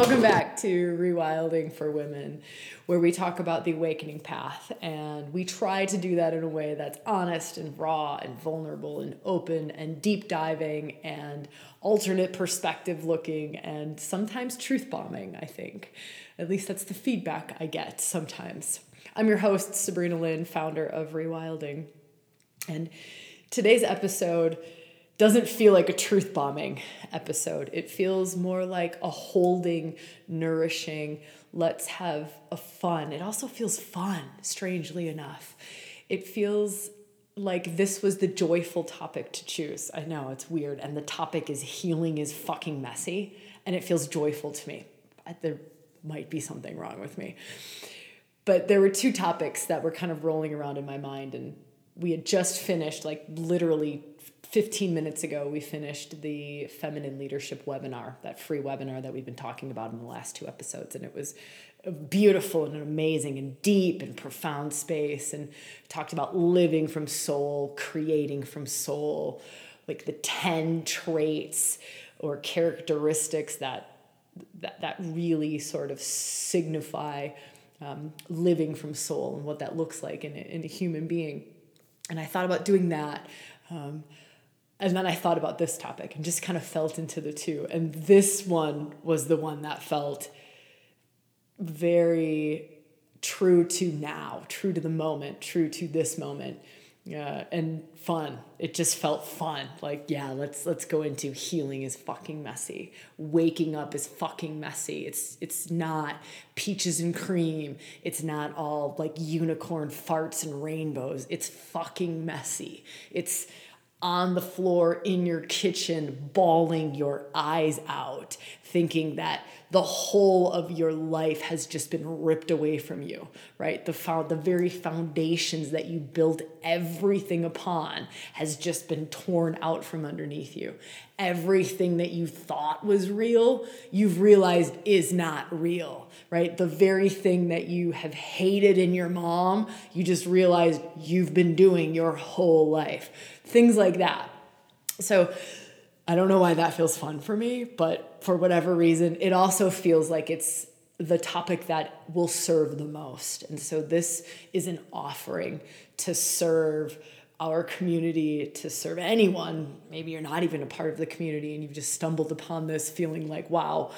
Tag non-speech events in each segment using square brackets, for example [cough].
Welcome back to Rewilding for Women, where we talk about the awakening path. And we try to do that in a way that's honest and raw and vulnerable and open and deep diving and alternate perspective looking and sometimes truth bombing, I think. At least that's the feedback I get sometimes. I'm your host, Sabrina Lynn, founder of Rewilding. And today's episode doesn't feel like a truth bombing episode. It feels more like a holding, nourishing, let's have a fun. It also feels fun, strangely enough. It feels like this was the joyful topic to choose. I know it's weird. And the topic is healing is fucking messy. And it feels joyful to me. There might be something wrong with me. But there were two topics that were kind of rolling around in my mind. And we had just finished, like literally 15 minutes ago, we finished the feminine leadership webinar, that free webinar that we've been talking about in the last two episodes. And it was beautiful and an amazing and deep and profound space and talked about living from soul, creating from soul, like the 10 traits or characteristics that that, that really sort of signify um, living from soul and what that looks like in in a human being. And I thought about doing that. Um, and then I thought about this topic and just kind of felt into the two. And this one was the one that felt very true to now, true to the moment, true to this moment. Uh, and fun. It just felt fun. Like, yeah, let's let's go into healing is fucking messy. Waking up is fucking messy. It's it's not peaches and cream. It's not all like unicorn farts and rainbows. It's fucking messy. It's on the floor in your kitchen, bawling your eyes out, thinking that the whole of your life has just been ripped away from you, right? The found the very foundations that you built everything upon has just been torn out from underneath you. Everything that you thought was real, you've realized is not real, right? The very thing that you have hated in your mom, you just realized you've been doing your whole life things like that. So I don't know why that feels fun for me, but for whatever reason, it also feels like it's the topic that will serve the most. And so this is an offering to serve our community, to serve anyone. Maybe you're not even a part of the community and you've just stumbled upon this feeling like, wow,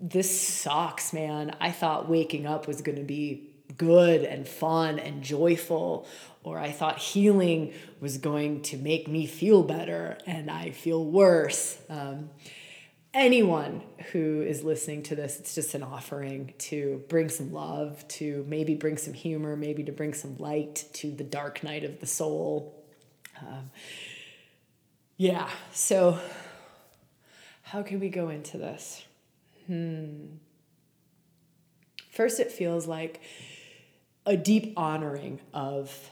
this sucks, man. I thought waking up was going to be good and fun and joyful or I thought healing was going to make me feel better and I feel worse. Um, anyone who is listening to this, it's just an offering to bring some love, to maybe bring some humor, maybe to bring some light to the dark night of the soul. Um, yeah, so how can we go into this? Hmm. First, it feels like a deep honoring of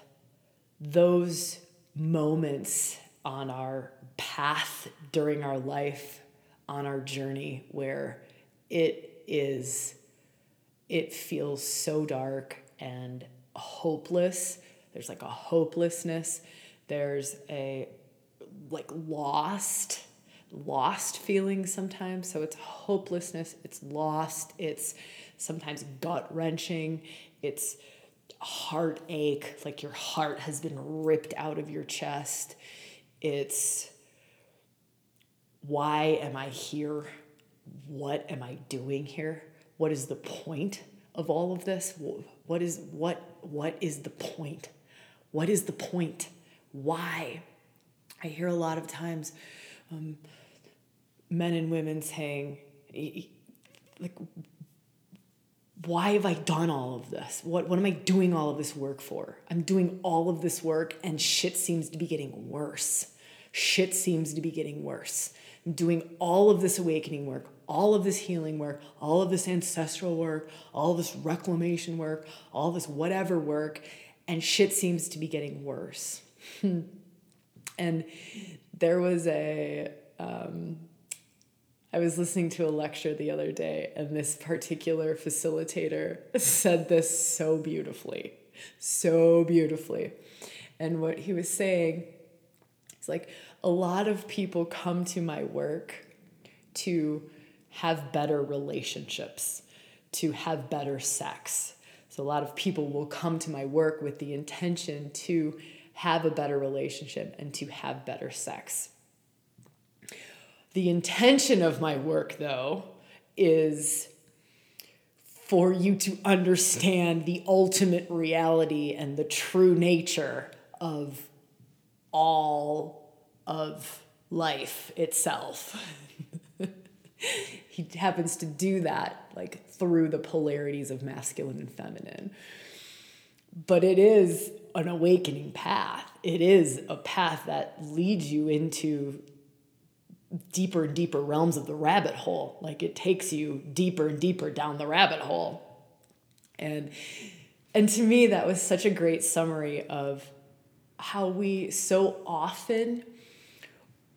those moments on our path during our life, on our journey, where it is, it feels so dark and hopeless. There's like a hopelessness. There's a like lost, lost feeling sometimes. So it's hopelessness, it's lost, it's sometimes gut wrenching, it's heartache, like your heart has been ripped out of your chest. It's why am I here? What am I doing here? What is the point of all of this? What is what what is the point? What is the point? Why? I hear a lot of times um, men and women saying, like, why have I done all of this? What, what am I doing all of this work for? I'm doing all of this work and shit seems to be getting worse. Shit seems to be getting worse. I'm doing all of this awakening work, all of this healing work, all of this ancestral work, all this reclamation work, all this whatever work, and shit seems to be getting worse. [laughs] and there was a, um, I was listening to a lecture the other day, and this particular facilitator said this so beautifully, so beautifully. And what he was saying is like, a lot of people come to my work to have better relationships, to have better sex. So a lot of people will come to my work with the intention to have a better relationship and to have better sex. The intention of my work, though, is for you to understand the ultimate reality and the true nature of all of life itself. [laughs] he happens to do that like through the polarities of masculine and feminine. But it is an awakening path. It is a path that leads you into deeper and deeper realms of the rabbit hole. Like it takes you deeper and deeper down the rabbit hole. And and to me that was such a great summary of how we so often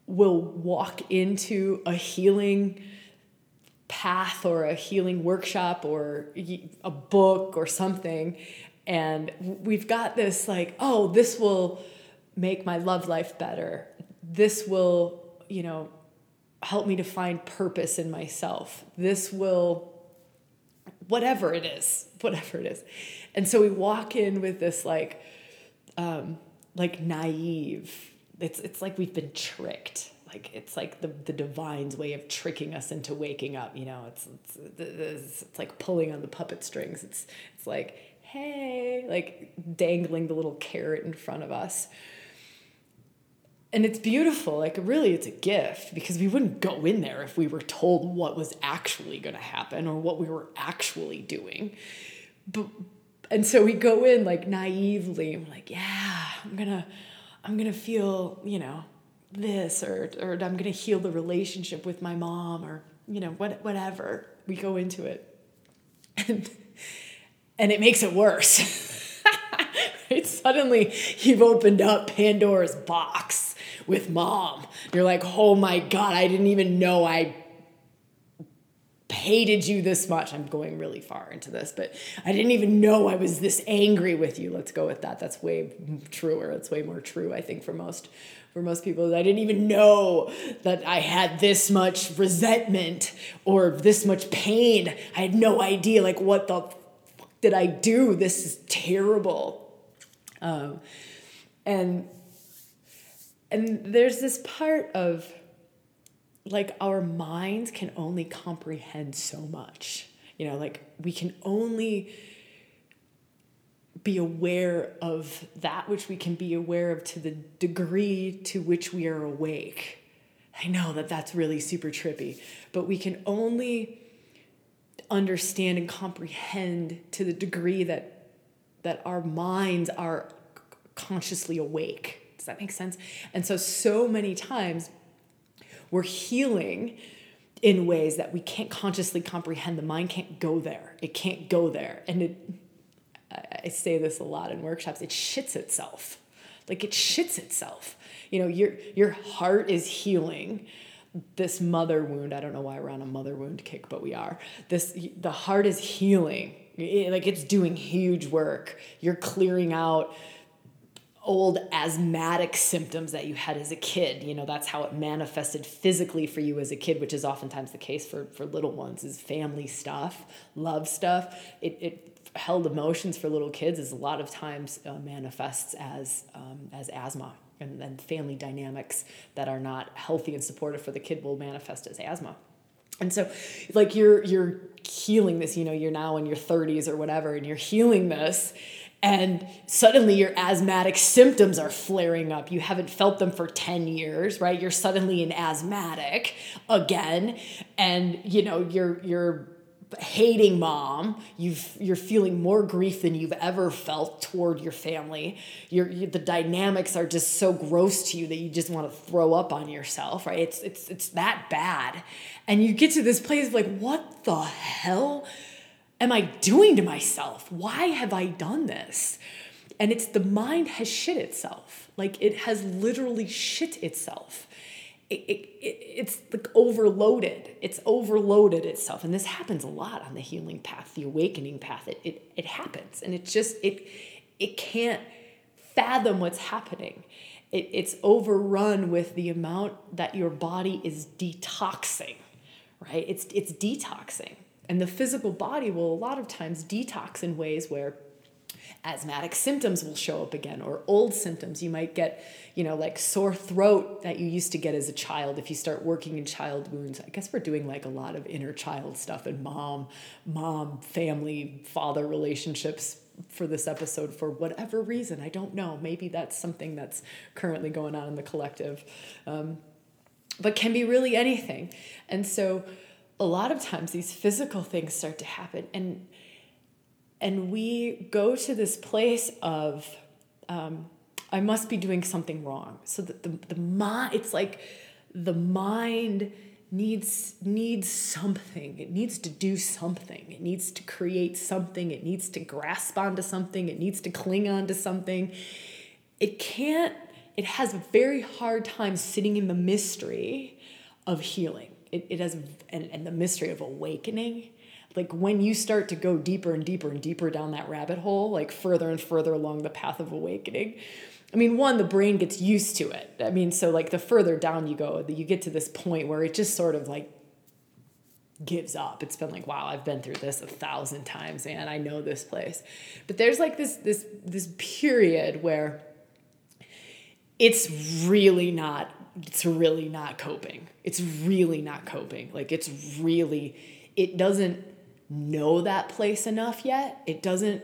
will walk into a healing path or a healing workshop or a book or something and we've got this like oh this will make my love life better this will you know help me to find purpose in myself. This will whatever it is [laughs] whatever it is. And so we walk in with this like um like naive it's it's like we've been tricked. Like it's like the, the divine's way of tricking us into waking up you know? It's, it's it's, it's like pulling on the puppet strings. It's it's like hey like dangling the little carrot in front of us and it's beautiful like really it's a gift because we wouldn't go in there if we were told what was actually going to happen or what we were actually doing. But and so we go in like naively like yeah i'm gonna i'm gonna feel you know this or or I'm going to heal the relationship with my mom or you know what whatever. We go into it and and it makes it worse. [laughs] Suddenly you've opened up Pandora's box with mom you're like oh my god I didn't even know I hated you this much. I'm going really far into this, but I didn't even know I was this angry with you. Let's go with that. That's way truer. It's way more true, I think, for most for most people. I didn't even know that I had this much resentment or this much pain. I had no idea, like, what the fuck did I do? This is terrible. Um, and and there's this part of like our minds can only comprehend so much. You know, like we can only be aware of that which we can be aware of to the degree to which we are awake. I know that that's really super trippy, but we can only understand and comprehend to the degree that that our minds are consciously awake. Does that make sense? And so so many times we're healing in ways that we can't consciously comprehend. The mind can't go there. It can't go there. And it I say this a lot in workshops, it shits itself. Like it shits itself. You know, your your heart is healing this mother wound. I don't know why we're on a mother wound kick, but we are. This the heart is healing. It, like it's doing huge work. You're clearing out old asthmatic symptoms that you had as a kid. You know that's how it manifested physically for you as a kid which is oftentimes the case for for little ones is family stuff love stuff. It, it held emotions for little kids is a lot of times uh, manifests as um, as asthma. And, then family dynamics that are not healthy and supportive for the kid will manifest as asthma. And so like you're you're healing this you know you're now in your 30s or whatever and you're healing this and suddenly your asthmatic symptoms are flaring up. You haven't felt them for 10 years, right? You're suddenly an asthmatic again and you know you're you're hating mom. You've you're feeling more grief than you've ever felt toward your family. You're, you, the dynamics are just so gross to you that you just want to throw up on yourself right? It's it's it's that bad. And you get to this place of like what the hell am i doing to myself why have i done this and it's the mind has shit itself like it has literally shit itself it, it, it's like overloaded. It's overloaded itself. And this happens a lot on the healing path, the awakening path. It, it, it happens. And it just, it, it can't fathom what's happening. It, it's overrun with the amount that your body is detoxing, right? It's it's detoxing. And the physical body will a lot of times detox in ways where asthmatic symptoms will show up again or old symptoms. You might get you know like sore throat that you used to get as a child if you start working in child wounds. I guess we're doing like a lot of inner child stuff and mom mom family father relationships for this episode for whatever reason. I don't know. Maybe that's something that's currently going on in the collective. Um, but can be really anything. And so a lot of times these physical things start to happen and and we go to this place of um, i must be doing something wrong. So that the, the mind it's like the mind needs needs something. It needs to do something. It needs to create something. It needs to grasp onto something. It needs to cling onto something. It can't it has a very hard time sitting in the mystery of healing it, it has and, and the mystery of awakening like when you start to go deeper and deeper and deeper down that rabbit hole, like further and further along the path of awakening. I mean, one, the brain gets used to it. I mean, so like the further down you go, you get to this point where it just sort of like gives up. It's been like, wow, I've been through this a thousand times, man. I know this place. But there's like this this this period where it's really not it's really not coping. It's really not coping. Like it's really it doesn't know that place enough yet. It doesn't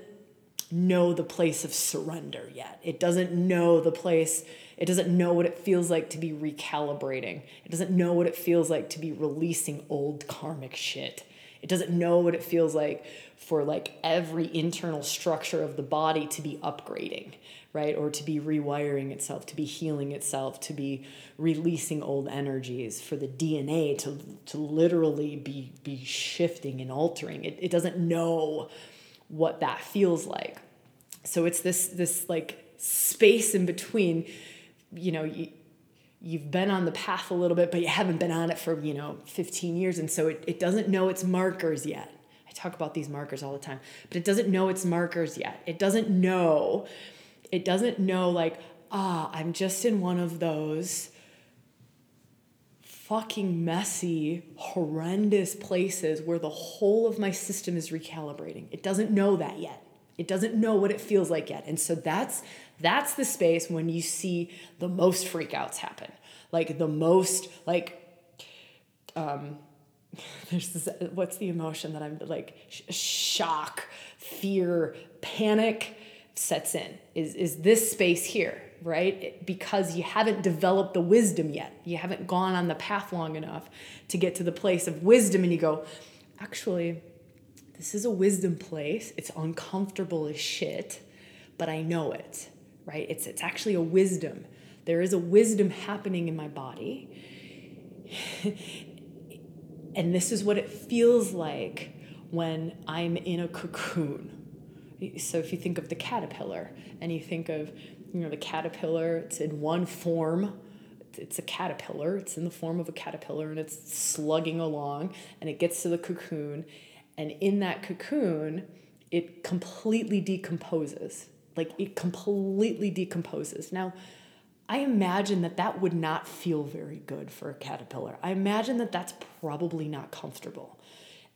know the place of surrender yet. It doesn't know the place, it doesn't know what it feels like to be recalibrating. It doesn't know what it feels like to be releasing old karmic shit. It doesn't know what it feels like for like every internal structure of the body to be upgrading right? Or to be rewiring itself, to be healing itself, to be releasing old energies, for the DNA to, to literally be, be shifting and altering. It, it doesn't know what that feels like. So it's this, this like space in between, you know, you, you've been on the path a little bit, but you haven't been on it for, you know, 15 years. And so it, it doesn't know its markers yet. I talk about these markers all the time, but it doesn't know its markers yet. It doesn't know it doesn't know, like, ah, I'm just in one of those fucking messy, horrendous places where the whole of my system is recalibrating. It doesn't know that yet. It doesn't know what it feels like yet. And so that's that's the space when you see the most freakouts happen. Like the most like um [laughs] there's this what's the emotion that I'm like sh- shock, fear, panic, sets in is, is this space here, right? Because you haven't developed the wisdom yet. You haven't gone on the path long enough to get to the place of wisdom, and you go, actually, this is a wisdom place. It's uncomfortable as shit, but I know it, right? It's, it's actually a wisdom. There is a wisdom happening in my body. [laughs] and this is what it feels like when I'm in a cocoon so if you think of the caterpillar and you think of you know the caterpillar it's in one form. It's a caterpillar. It's in the form of a caterpillar and it's slugging along and it gets to the cocoon. And in that cocoon it completely decomposes. Like it completely decomposes. Now i imagine that that would not feel very good for a caterpillar. I imagine that that's probably not comfortable.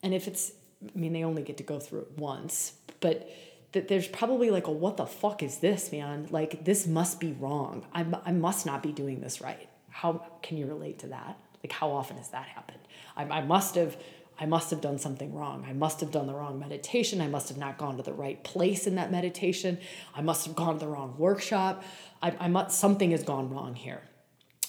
And if it's i mean they only get to go through it once but that there's probably like a what the fuck is this man? Like this must be wrong. I i must not be doing this right. How can you relate to that? Like how often has that happened? I, I must have i must have done something wrong. I must have done the wrong meditation. I must have not gone to the right place in that meditation. I must have gone to the wrong workshop. I, I must something has gone wrong here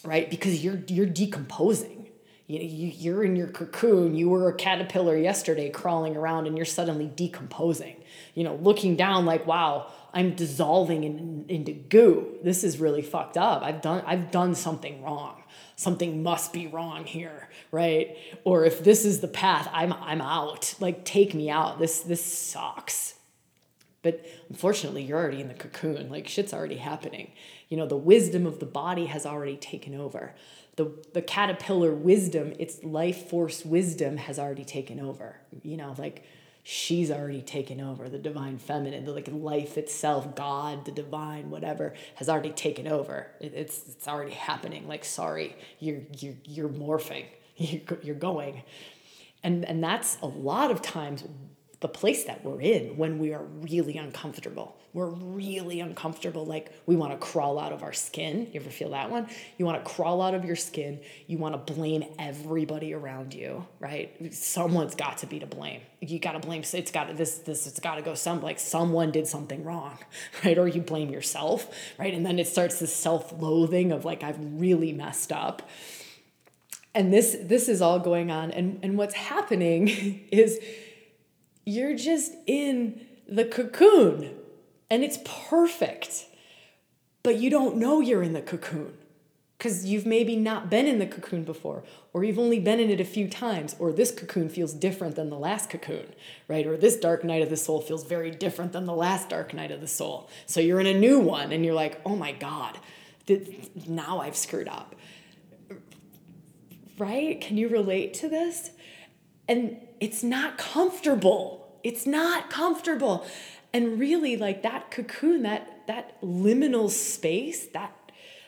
right? Because you're you're decomposing you, you, you're in your cocoon you were a caterpillar yesterday crawling around and you're suddenly decomposing you know, looking down like, wow, I'm dissolving in, into goo. This is really fucked up. I've done I've done something wrong. Something must be wrong here, right? Or if this is the path, I'm I'm out. Like take me out. This this sucks. But unfortunately, you're already in the cocoon. Like shit's already happening. You know, the wisdom of the body has already taken over. The the caterpillar wisdom, its life force wisdom has already taken over. You know, like she's already taken over. The divine feminine the like life itself god the divine whatever has already taken over. It, it's it's already happening. Like sorry you're you're you're morphing. [laughs] You're, you're going. And, and that's a lot of times the place that we're in when we are really uncomfortable. We're really uncomfortable, like we want to crawl out of our skin. You ever feel that one? You want to crawl out of your skin. You want to blame everybody around you, right? Someone's got to be to blame. You got to blame. It's got to this. This. It's got to go some like someone did something wrong, [laughs] right? Or you blame yourself, right? And then it starts this self-loathing of like I've really messed up. And this this is all going on, and and what's happening [laughs] is you're just in the cocoon and it's perfect. But you don't know you're in the cocoon because you've maybe not been in the cocoon before, or you've only been in it a few times, or this cocoon feels different than the last cocoon, right? Or this dark night of the soul feels very different than the last dark night of the soul. So you're in a new one and you're like, oh my God, now I've screwed up. Right? Can you relate to this? And it's not comfortable. It's not comfortable. And really like that cocoon, that that liminal space, that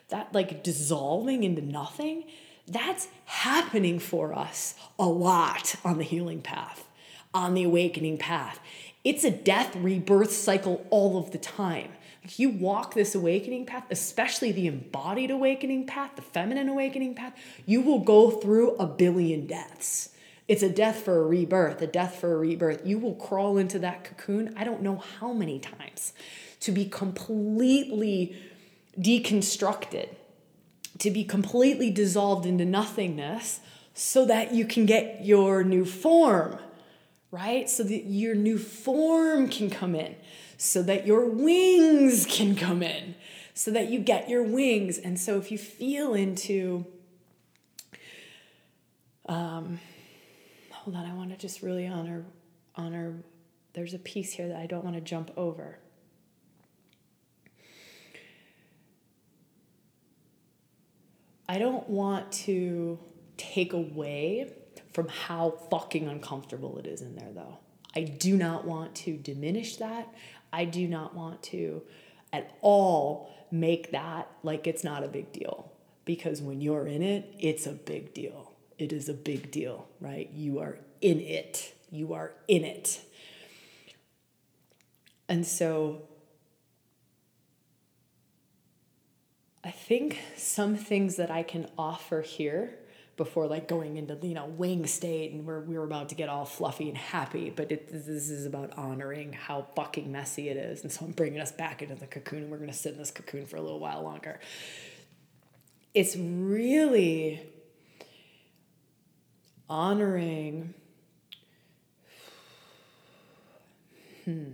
that like dissolving into nothing, that's happening for us a lot on the healing path, on the awakening path. It's a death rebirth cycle all of the time. If you walk this awakening path, especially the embodied awakening path, the feminine awakening path, you will go through a billion deaths. It's a death for a rebirth, a death for a rebirth. You will crawl into that cocoon, I don't know how many times, to be completely deconstructed, to be completely dissolved into nothingness so that you can get your new form, right? So that your new form can come in, so that your wings can come in, so that you get your wings. And so if you feel into, um, hold on, I want to just really honor honor there's a piece here that I don't want to jump over. I don't want to take away from how fucking uncomfortable it is in there though. I do not want to diminish that. I do not want to at all make that like it's not a big deal because when you're in it, it's a big deal it is a big deal, right? You are in it. You are in it. And so I think some things that I can offer here before like going into you know wing state and we're we're about to get all fluffy and happy but it, this is about honoring how fucking messy it is and so i'm bringing us back into the cocoon and we're going to sit in this cocoon for a little while longer it's really honoring hmm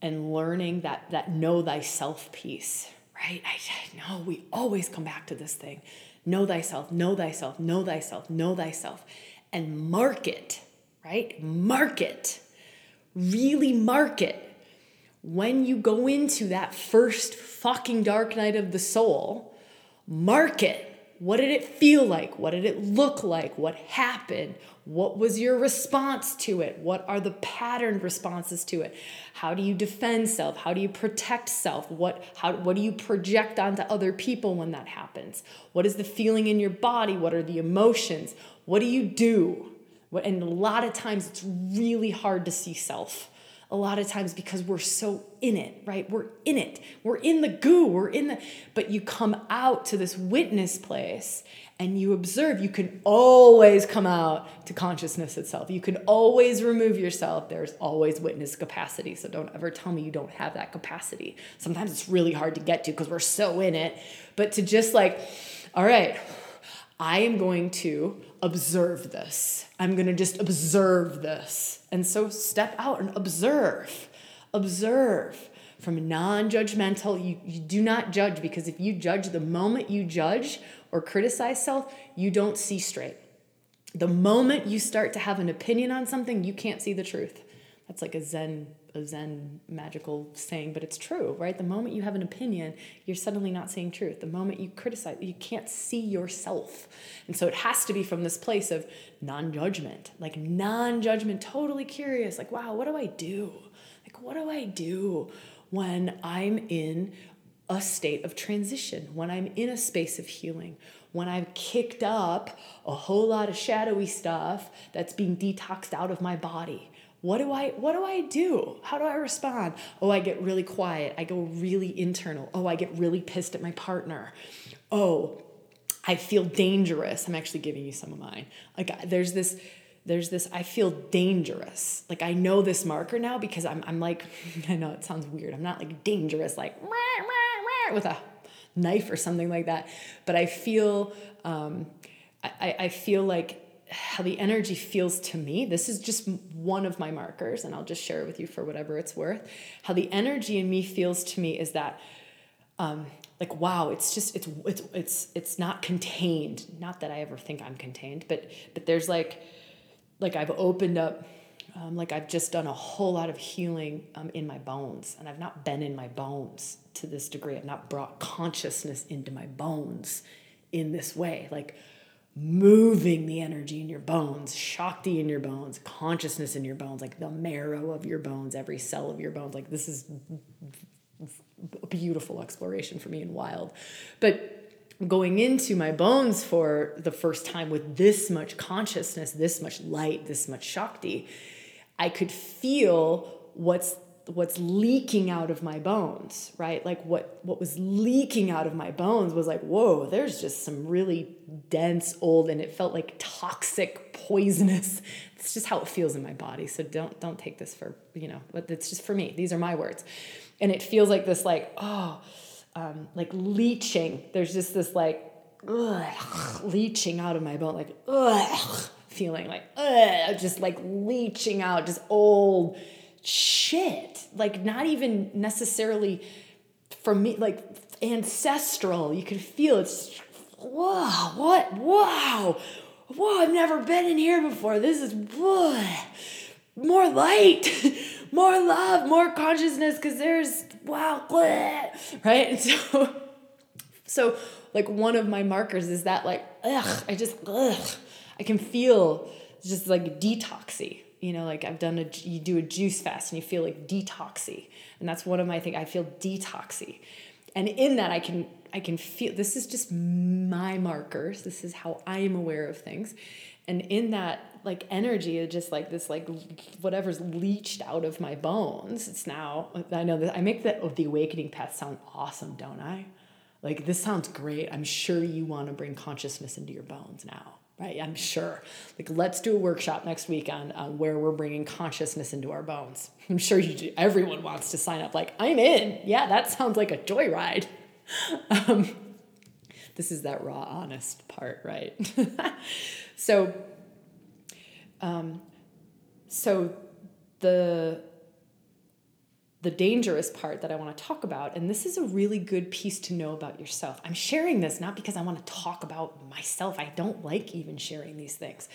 and learning that that know thyself piece right? I know we always come back to this thing. Know thyself know thyself know thyself know thyself and market right? Market really market when you go into that first fucking dark night of the soul Mark it. What did it feel like? What did it look like? What happened? What was your response to it? What are the patterned responses to it? How do you defend self? How do you protect self? What how what do you project onto other people when that happens? What is the feeling in your body? What are the emotions? What do you do? And a lot of times it's really hard to see self a lot of times because we're so in it, right? We're in it. We're in the goo. We're in the, but you come out to this witness place and you observe. You can always come out to consciousness itself. You can always remove yourself. There's always witness capacity. So don't ever tell me you don't have that capacity. Sometimes it's really hard to get to because we're so in it. But to just like, all right, I am going to observe this. I'm going to just observe this. And so step out and observe. Observe from non judgmental. You, you do not judge because if you judge the moment you judge or criticize self, you don't see straight. The moment you start to have an opinion on something, you can't see the truth. That's like a Zen a Zen magical saying, but it's true, right? The moment you have an opinion, you're suddenly not seeing truth. The moment you criticize, you can't see yourself. And so it has to be from this place of non judgment, like non judgment, totally curious, like, wow, what do I do? Like, what do I do when I'm in a state of transition, when I'm in a space of healing, when I've kicked up a whole lot of shadowy stuff that's being detoxed out of my body. What do I what do I do? How do I respond? Oh, I get really quiet. I go really internal. Oh, I get really pissed at my partner. Oh, I feel dangerous. I'm actually giving you some of mine. Like there's this there's this I feel dangerous. Like I know this marker now because I'm I'm like [laughs] I know it sounds weird. I'm not like dangerous like with a knife or something like that, but I feel um, I, I feel like how the energy feels to me. This is just one of my markers, and I'll just share it with you for whatever it's worth. How the energy in me feels to me is that um, like wow it's just it's it's it's it's not contained not that i ever think i'm contained but but there's like like i've opened up um, like i've just done a whole lot of healing um, in my bones and i've not been in my bones to this degree i've not brought consciousness into my bones in this way like moving the energy in your bones, Shakti in your bones, consciousness in your bones, like the marrow of your bones, every cell of your bones. Like this is a beautiful exploration for me and wild. But going into my bones for the first time with this much consciousness, this much light, this much Shakti, I could feel what's what's leaking out of my bones right? Like what what was leaking out of my bones was like whoa there's just some really dense old and it felt like toxic poisonous. It's just how it feels in my body. So don't don't take this for you know but it's just for me. These are my words. And it feels like this like oh um, like leaching. There's just this like ugh, leaching out of my bone like ugh, feeling like ugh, just like leaching out just old shit. Like not even necessarily for me like ancestral. You could feel it's wow what wow whoa i've never been in here before. This is whoa, more light [laughs] more love more consciousness because there's wow right? And [laughs] so so like one of my markers is that like ugh i just ugh i can feel just like detoxy you know like i've done a you do a juice fast and you feel like detoxy. And that's one of my things i feel detoxy. And in that i can i can feel this is just my markers. This is how i am aware of things. And in that like energy of just like this like whatever's leached out of my bones it's now i know that i make the, oh, the awakening path sound awesome don't i? Like this sounds great. I'm sure you want to bring consciousness into your bones now right? I'm sure. Like, let's do a workshop next week on, on where we're bringing consciousness into our bones. [laughs] I'm sure you do. everyone wants to sign up. Like, I'm in. Yeah, that sounds like a joyride. [laughs] Um, this is that raw, honest part, right? [laughs] so, um, so the the dangerous part that I want to talk about. And this is a really good piece to know about yourself. I'm sharing this not because I want to talk about myself, I don't like even sharing these things,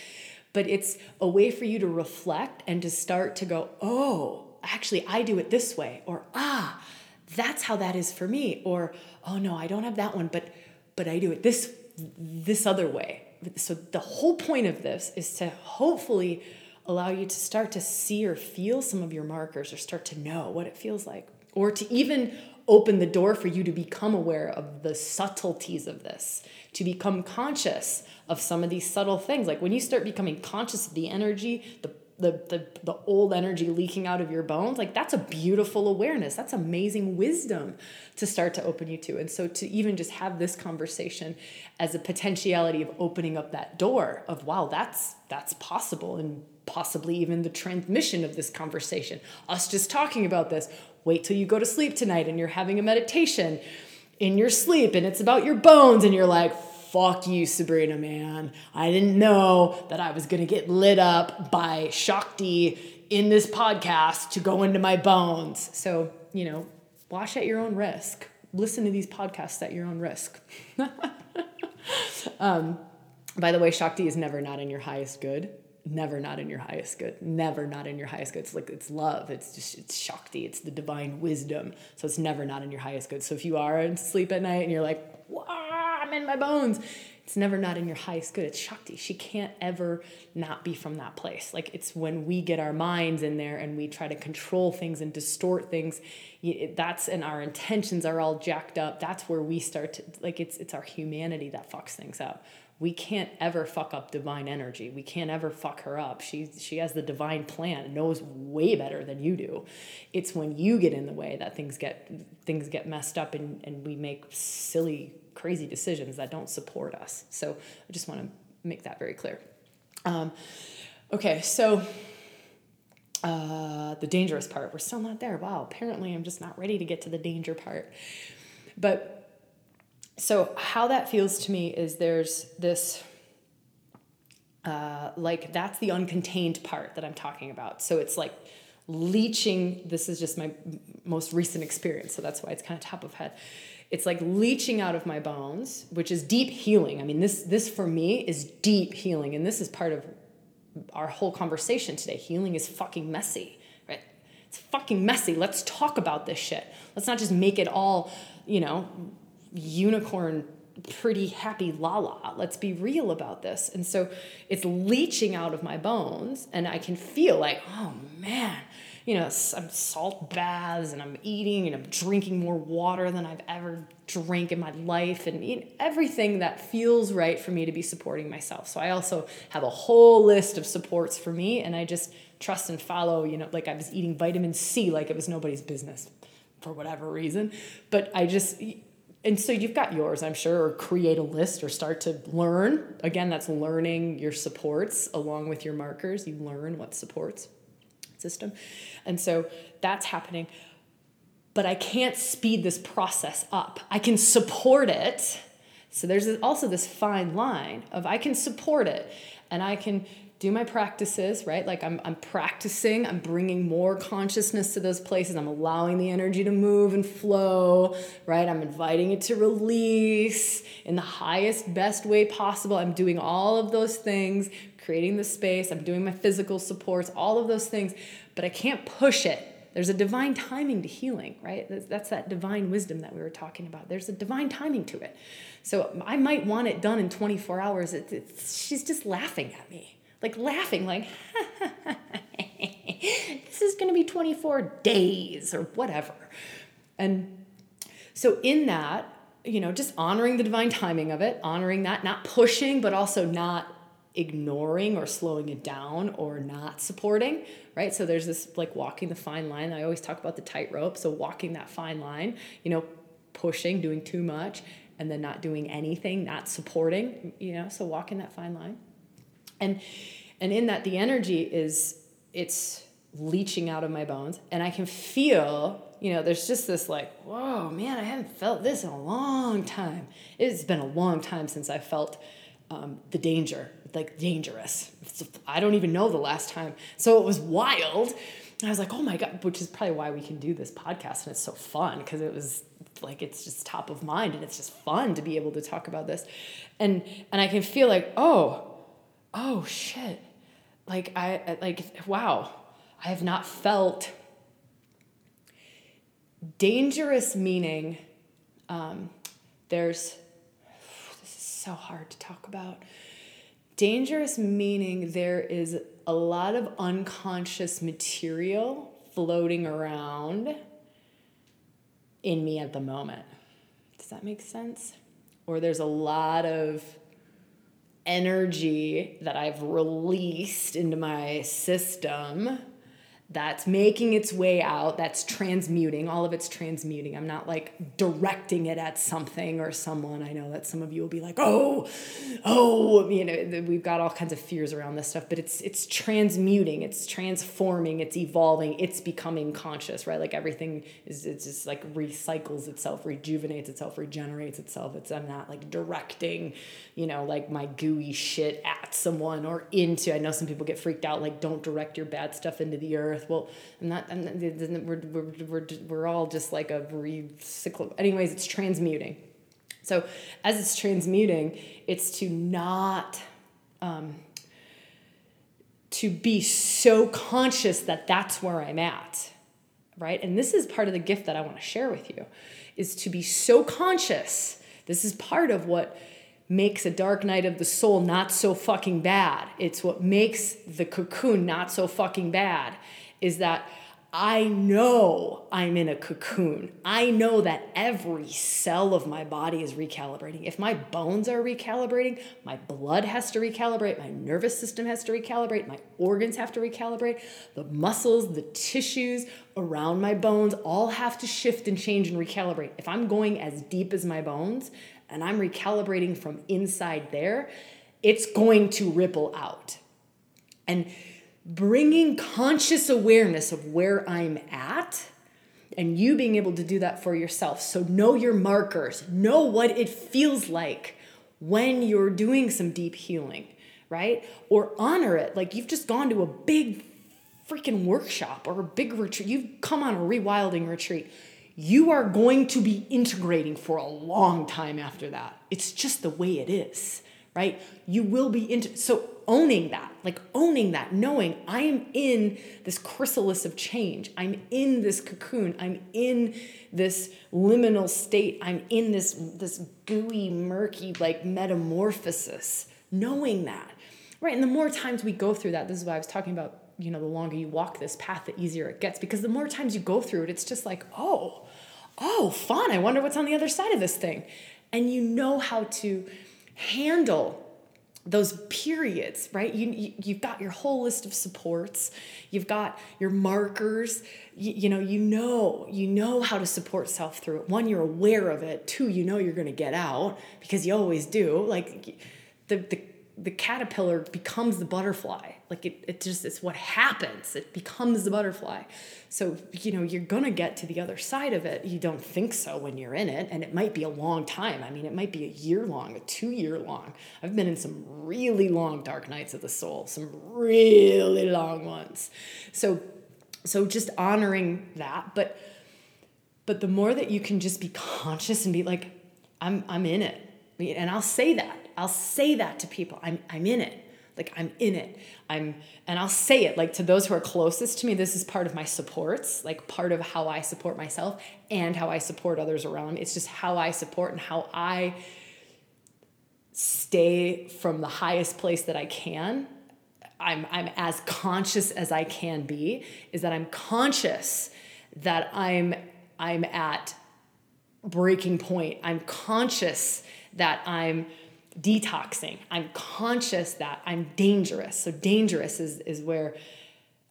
but it's a way for you to reflect and to start to go, oh, actually, I do it this way, or ah, that's how that is for me, or oh no, I don't have that one, but but I do it this this other way. So the whole point of this is to hopefully allow you to start to see or feel some of your markers or start to know what it feels like or to even open the door for you to become aware of the subtleties of this to become conscious of some of these subtle things. Like when you start becoming conscious of the energy the the, the the old energy leaking out of your bones like that's a beautiful awareness. That's amazing wisdom to start to open you to. And so to even just have this conversation as a potentiality of opening up that door of wow that's that's possible and possibly even the transmission of this conversation. Us just talking about this. Wait till you go to sleep tonight and you're having a meditation in your sleep and it's about your bones and you're like, fuck you, Sabrina, man. I didn't know that I was to get lit up by Shakti in this podcast to go into my bones. So, you know, watch at your own risk. Listen to these podcasts at your own risk. [laughs] um, by the way, Shakti is never not in your highest good never not in your highest good never not in your highest good it's like it's love it's just it's shakti it's the divine wisdom so it's never not in your highest good so if you are asleep at night and you're like i'm in my bones it's never not in your highest good. It's Shakti. She can't ever not be from that place. Like it's when we get our minds in there and we try to control things and distort things. That's and our intentions are all jacked up. That's where we start to like it's it's our humanity that fucks things up. We can't ever fuck up divine energy. We can't ever fuck her up. She she has the divine plan, and knows way better than you do. It's when you get in the way that things get things get messed up and, and we make silly crazy decisions that don't support us. So I just want to make that very clear. Um, okay, so uh, the dangerous part, we're still not there. Wow, apparently I'm just not ready to get to the danger part. But so, how that feels to me is there's this. Uh, like that's the uncontained part that I'm talking about. So it's like leaching. This is just my most recent experience, so that's why it's kind of top of head it's like leaching out of my bones which is deep healing i mean this this for me is deep healing and this is part of our whole conversation today healing is fucking messy right it's fucking messy let's talk about this shit let's not just make it all you know unicorn pretty happy la la let's be real about this and so it's leaching out of my bones and i can feel like oh man you know, I'm salt baths and I'm eating and I'm drinking more water than I've ever drank in my life and you know, everything that feels right for me to be supporting myself. So I also have a whole list of supports for me and I just trust and follow, you know, like I was eating vitamin C like it was nobody's business for whatever reason. But I just and so you've got yours, I'm sure, or create a list or start to learn. Again, that's learning your supports along with your markers. You learn what supports system. And so that's happening. But I can't speed this process up. I can support it. So there's also this fine line of I can support it and I can do my practices, right? Like I'm, I'm practicing, I'm bringing more consciousness to those places. I'm allowing the energy to move and flow, right? I'm inviting it to release in the highest, best way possible. I'm doing all of those things, creating the space, I'm doing my physical supports, all of those things, but I can't push it. There's a divine timing to healing, right? That's that divine wisdom that we were talking about. There's a divine timing to it. So I might want it done in 24 hours. It, she's just laughing at me, like laughing, like, [laughs] this is going to be 24 days or whatever. And so, in that, you know, just honoring the divine timing of it, honoring that, not pushing, but also not ignoring or slowing it down or not supporting, right? So there's this like walking the fine line. I always talk about the tightrope. So walking that fine line, you know, pushing, doing too much, and then not doing anything, not supporting, you know, so walking that fine line. And and in that the energy is it's leaching out of my bones and I can feel, you know, there's just this like, whoa, man, I haven't felt this in a long time. It's been a long time since I felt um, the danger, like dangerous. I don't even know the last time. So it was wild. and I was like, oh my God, which is probably why we can do this podcast and it's so fun because it was like it's just top of mind and it's just fun to be able to talk about this. And and I can feel like, oh, oh shit. Like I like wow, I have not felt dangerous meaning um, there's this is so hard to talk about. Dangerous meaning there is a lot of unconscious material floating around in me at the moment. Does that make sense? Or there's a lot of energy that I've released into my system that's making its way out, that's transmuting, all of it's transmuting. I'm not like directing it at something or someone. I know that some of you will be like, oh, oh, you know, we've got all kinds of fears around this stuff, but it's it's transmuting, it's transforming, it's evolving, it's becoming conscious, right? Like everything is it's just like recycles itself, rejuvenates itself, regenerates itself. It's I'm not like directing, you know, like my gooey shit at someone or into. I know some people get freaked out, like don't direct your bad stuff into the earth earth. Well, I'm not, I'm not we're, we're, we're, we're all just like a recycle. Anyways, it's transmuting. So as it's transmuting, it's to not, um, to be so conscious that that's where I'm at, right? And this is part of the gift that I want to share with you, is to be so conscious. This is part of what makes a dark night of the soul not so fucking bad. It's what makes the cocoon not so fucking bad is that I know I'm in a cocoon. I know that every cell of my body is recalibrating. If my bones are recalibrating, my blood has to recalibrate, my nervous system has to recalibrate, my organs have to recalibrate, the muscles, the tissues around my bones all have to shift and change and recalibrate. If I'm going as deep as my bones and I'm recalibrating from inside there, it's going to ripple out. And bringing conscious awareness of where I'm at and you being able to do that for yourself. So, know your markers, know what it feels like when you're doing some deep healing, right? Or honor it. Like you've just gone to a big freaking workshop or a big retreat, you've come on a rewilding retreat. You are going to be integrating for a long time after that. It's just the way it is right? You will be into so owning that, like owning that, knowing I am in this chrysalis of change. I'm in this cocoon. I'm in this liminal state. I'm in this this gooey, murky like metamorphosis. Knowing that, right? And the more times we go through that, this is what I was talking about. You know, the longer you walk this path, the easier it gets because the more times you go through it, it's just like, oh, oh, fun. I wonder what's on the other side of this thing, and you know how to handle those periods right? You, you you've got your whole list of supports. You've got your markers. You, you know you know you know how to support self through it. One you're aware of it. Two you know you're going to get out because you always do. Like the the the caterpillar becomes the butterfly. Like it, it just it's what happens. It becomes the butterfly. So you know you're gonna get to the other side of it. You don't think so when you're in it and it might be a long time. I mean it might be a year long a two year long. I've been in some really long dark nights of the soul some really long ones. So so just honoring that but but the more that you can just be conscious and be like i'm i'm in it. And i'll say that I'll say that to people. I'm I'm in it. Like I'm in it. I'm and I'll say it like to those who are closest to me. This is part of my supports, like part of how I support myself and how I support others around. It's just how I support and how I stay from the highest place that I can. I'm I'm as conscious as I can be is that I'm conscious that I'm I'm at breaking point. I'm conscious that I'm detoxing. I'm conscious that I'm dangerous. So dangerous is is where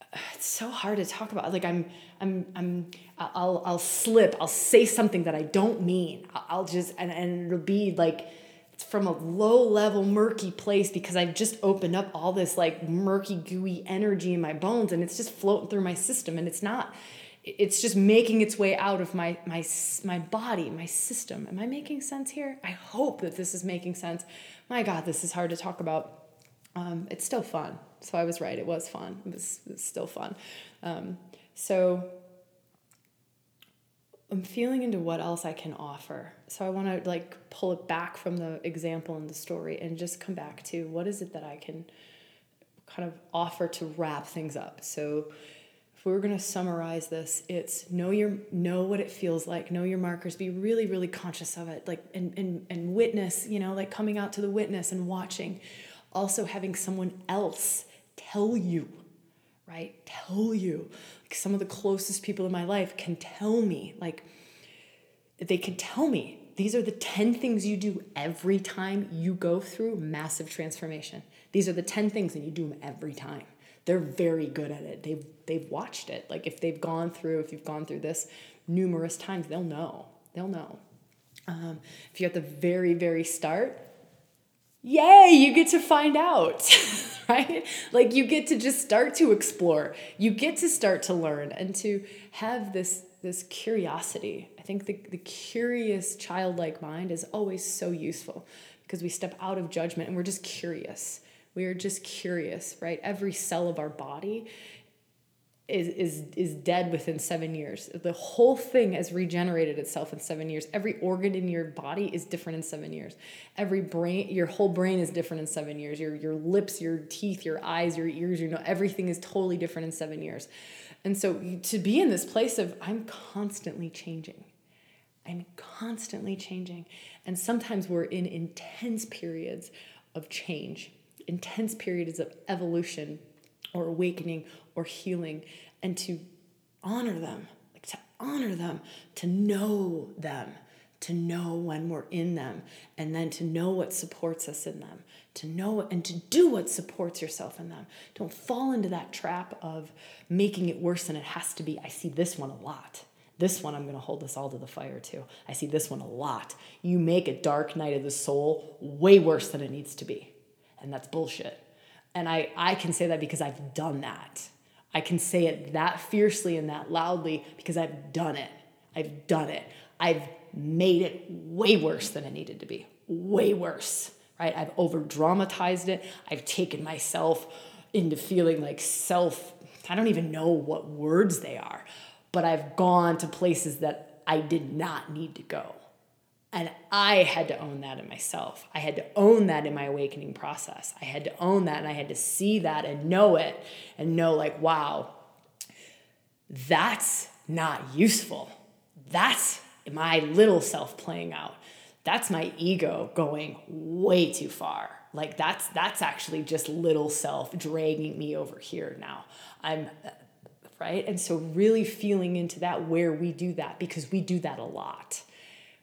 uh, it's so hard to talk about. Like I'm I'm I'm I'll I'll slip. I'll say something that I don't mean. I'll just and, and it'll be like it's from a low level murky place because I've just opened up all this like murky gooey energy in my bones and it's just floating through my system and it's not it's just making its way out of my my my body my system. Am i making sense here? I hope that this is making sense. My god this is hard to talk about. Um, it's still fun. So i was right. It was fun. It was, it was still fun. Um, so i'm feeling into what else i can offer. So i want to like pull it back from the example and the story and just come back to what is it that i can kind of offer to wrap things up. So if we were going to summarize this it's know your know what it feels like know your markers be really really conscious of it like and and, and witness you know like coming out to the witness and watching. Also having someone else tell you right? Tell you. Like some of the closest people in my life can tell me like they can tell me these are the 10 things you do every time you go through massive transformation. These are the 10 things and you do them every time they're very good at it. They've they've watched it. Like if they've gone through, if you've gone through this numerous times, they'll know. They'll know. Um, if you're at the very very start, yay, you get to find out, [laughs] right? Like you get to just start to explore. You get to start to learn and to have this this curiosity. I think the, the curious childlike mind is always so useful because we step out of judgment and we're just curious. We are just curious, right? Every cell of our body is, is, is dead within seven years. The whole thing has regenerated itself in seven years. Every organ in your body is different in seven years. Every brain, your whole brain is different in seven years. Your, your lips, your teeth, your eyes, your ears, you know, everything is totally different in seven years. And so to be in this place of I'm constantly changing, I'm constantly changing. And sometimes we're in intense periods of change, intense periods of evolution or awakening or healing, and to honor them, like to honor them, to know them, to know when we're in them, and then to know what supports us in them, to know and to do what supports yourself in them. Don't fall into that trap of making it worse than it has to be. I see this one a lot. This one I'm going to hold us all to the fire too. I see this one a lot. You make a dark night of the soul way worse than it needs to be. And that's bullshit. And I, I can say that because I've done that. I can say it that fiercely and that loudly because I've done it. I've done it. I've made it way worse than it needed to be. Way worse, right? I've over dramatized it. I've taken myself into feeling like self, I don't even know what words they are, but I've gone to places that I did not need to go. And I had to own that in myself. I had to own that in my awakening process. I had to own that and I had to see that and know it and know, like, wow, that's not useful. That's my little self playing out. That's my ego going way too far. Like that's that's actually just little self dragging me over here now. I'm right? And so really feeling into that where we do that because we do that a lot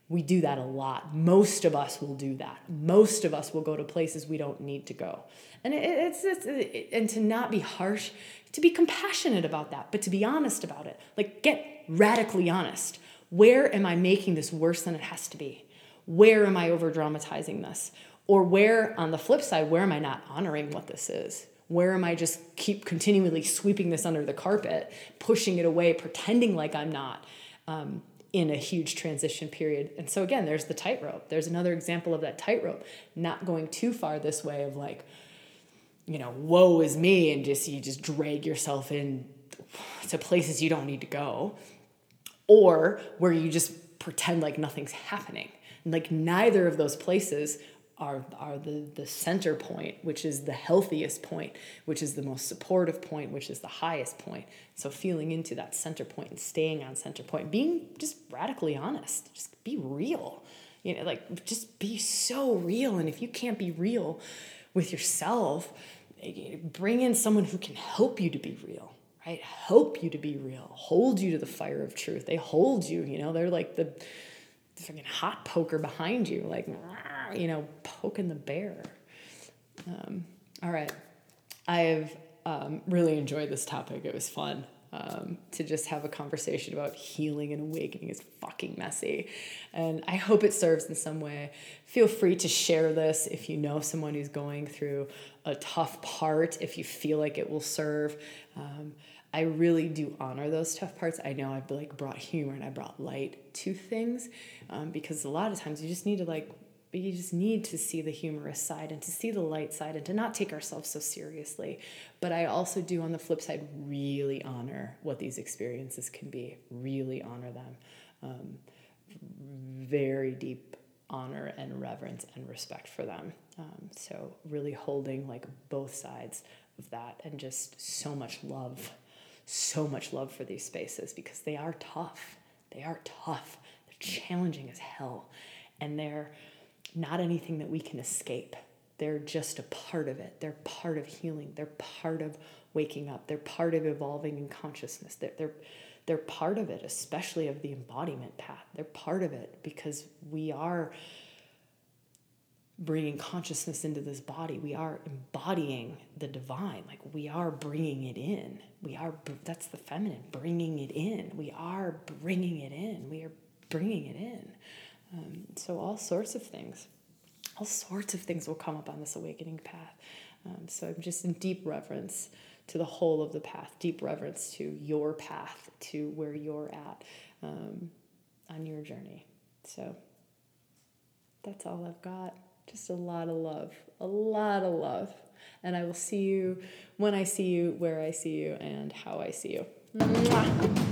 we do that a lot. Most of us will do that. Most of us will go to places we don't need to go. And it, it's, it's it, and to not be harsh, to be compassionate about that, but to be honest about it. Like get radically honest. Where am I making this worse than it has to be? Where am I over dramatizing this? Or where on the flip side, where am I not honoring what this is? Where am I just keep continually sweeping this under the carpet, pushing it away, pretending like I'm not? Um, in a huge transition period. And so again, there's the tightrope. There's another example of that tightrope, not going too far this way of like, you know, woe is me, and just you just drag yourself in to places you don't need to go, or where you just pretend like nothing's happening. Like neither of those places are, are the, the center point, which is the healthiest point, which is the most supportive point, which is the highest point. So feeling into that center point and staying on center point, being just radically honest, just be real. You know, like just be so real. And if you can't be real with yourself, bring in someone who can help you to be real right help you to be real hold you to the fire of truth they hold you you know they're like the freaking hot poker behind you like you know, poking the bear. Um, all right. I've um, really enjoyed this topic. It was fun. Um, to just have a conversation about healing and awakening is fucking messy. And I hope it serves in some way. Feel free to share this if you know someone who's going through a tough part, if you feel like it will serve. Um, I really do honor those tough parts. I know I've like brought humor and I brought light to things um, because a lot of times you just need to like but you just need to see the humorous side and to see the light side and to not take ourselves so seriously. But I also do, on the flip side, really honor what these experiences can be, really honor them. Um, very deep honor and reverence and respect for them. Um, so, really holding like both sides of that and just so much love, so much love for these spaces because they are tough. They are tough. They're challenging as hell. And they're not anything that we can escape. They're just a part of it. They're part of healing. They're part of waking up. They're part of evolving in consciousness. They're, they're, they're part of it, especially of the embodiment path. They're part of it because we are bringing consciousness into this body. We are embodying the divine. Like we are bringing it in. We are, that's the feminine, bringing it in. We are bringing it in. We are bringing it in. Um, so, all sorts of things, all sorts of things will come up on this awakening path. Um, so, I'm just in deep reverence to the whole of the path, deep reverence to your path, to where you're at um, on your journey. So, that's all I've got. Just a lot of love, a lot of love. And I will see you when I see you, where I see you, and how I see you. Mwah.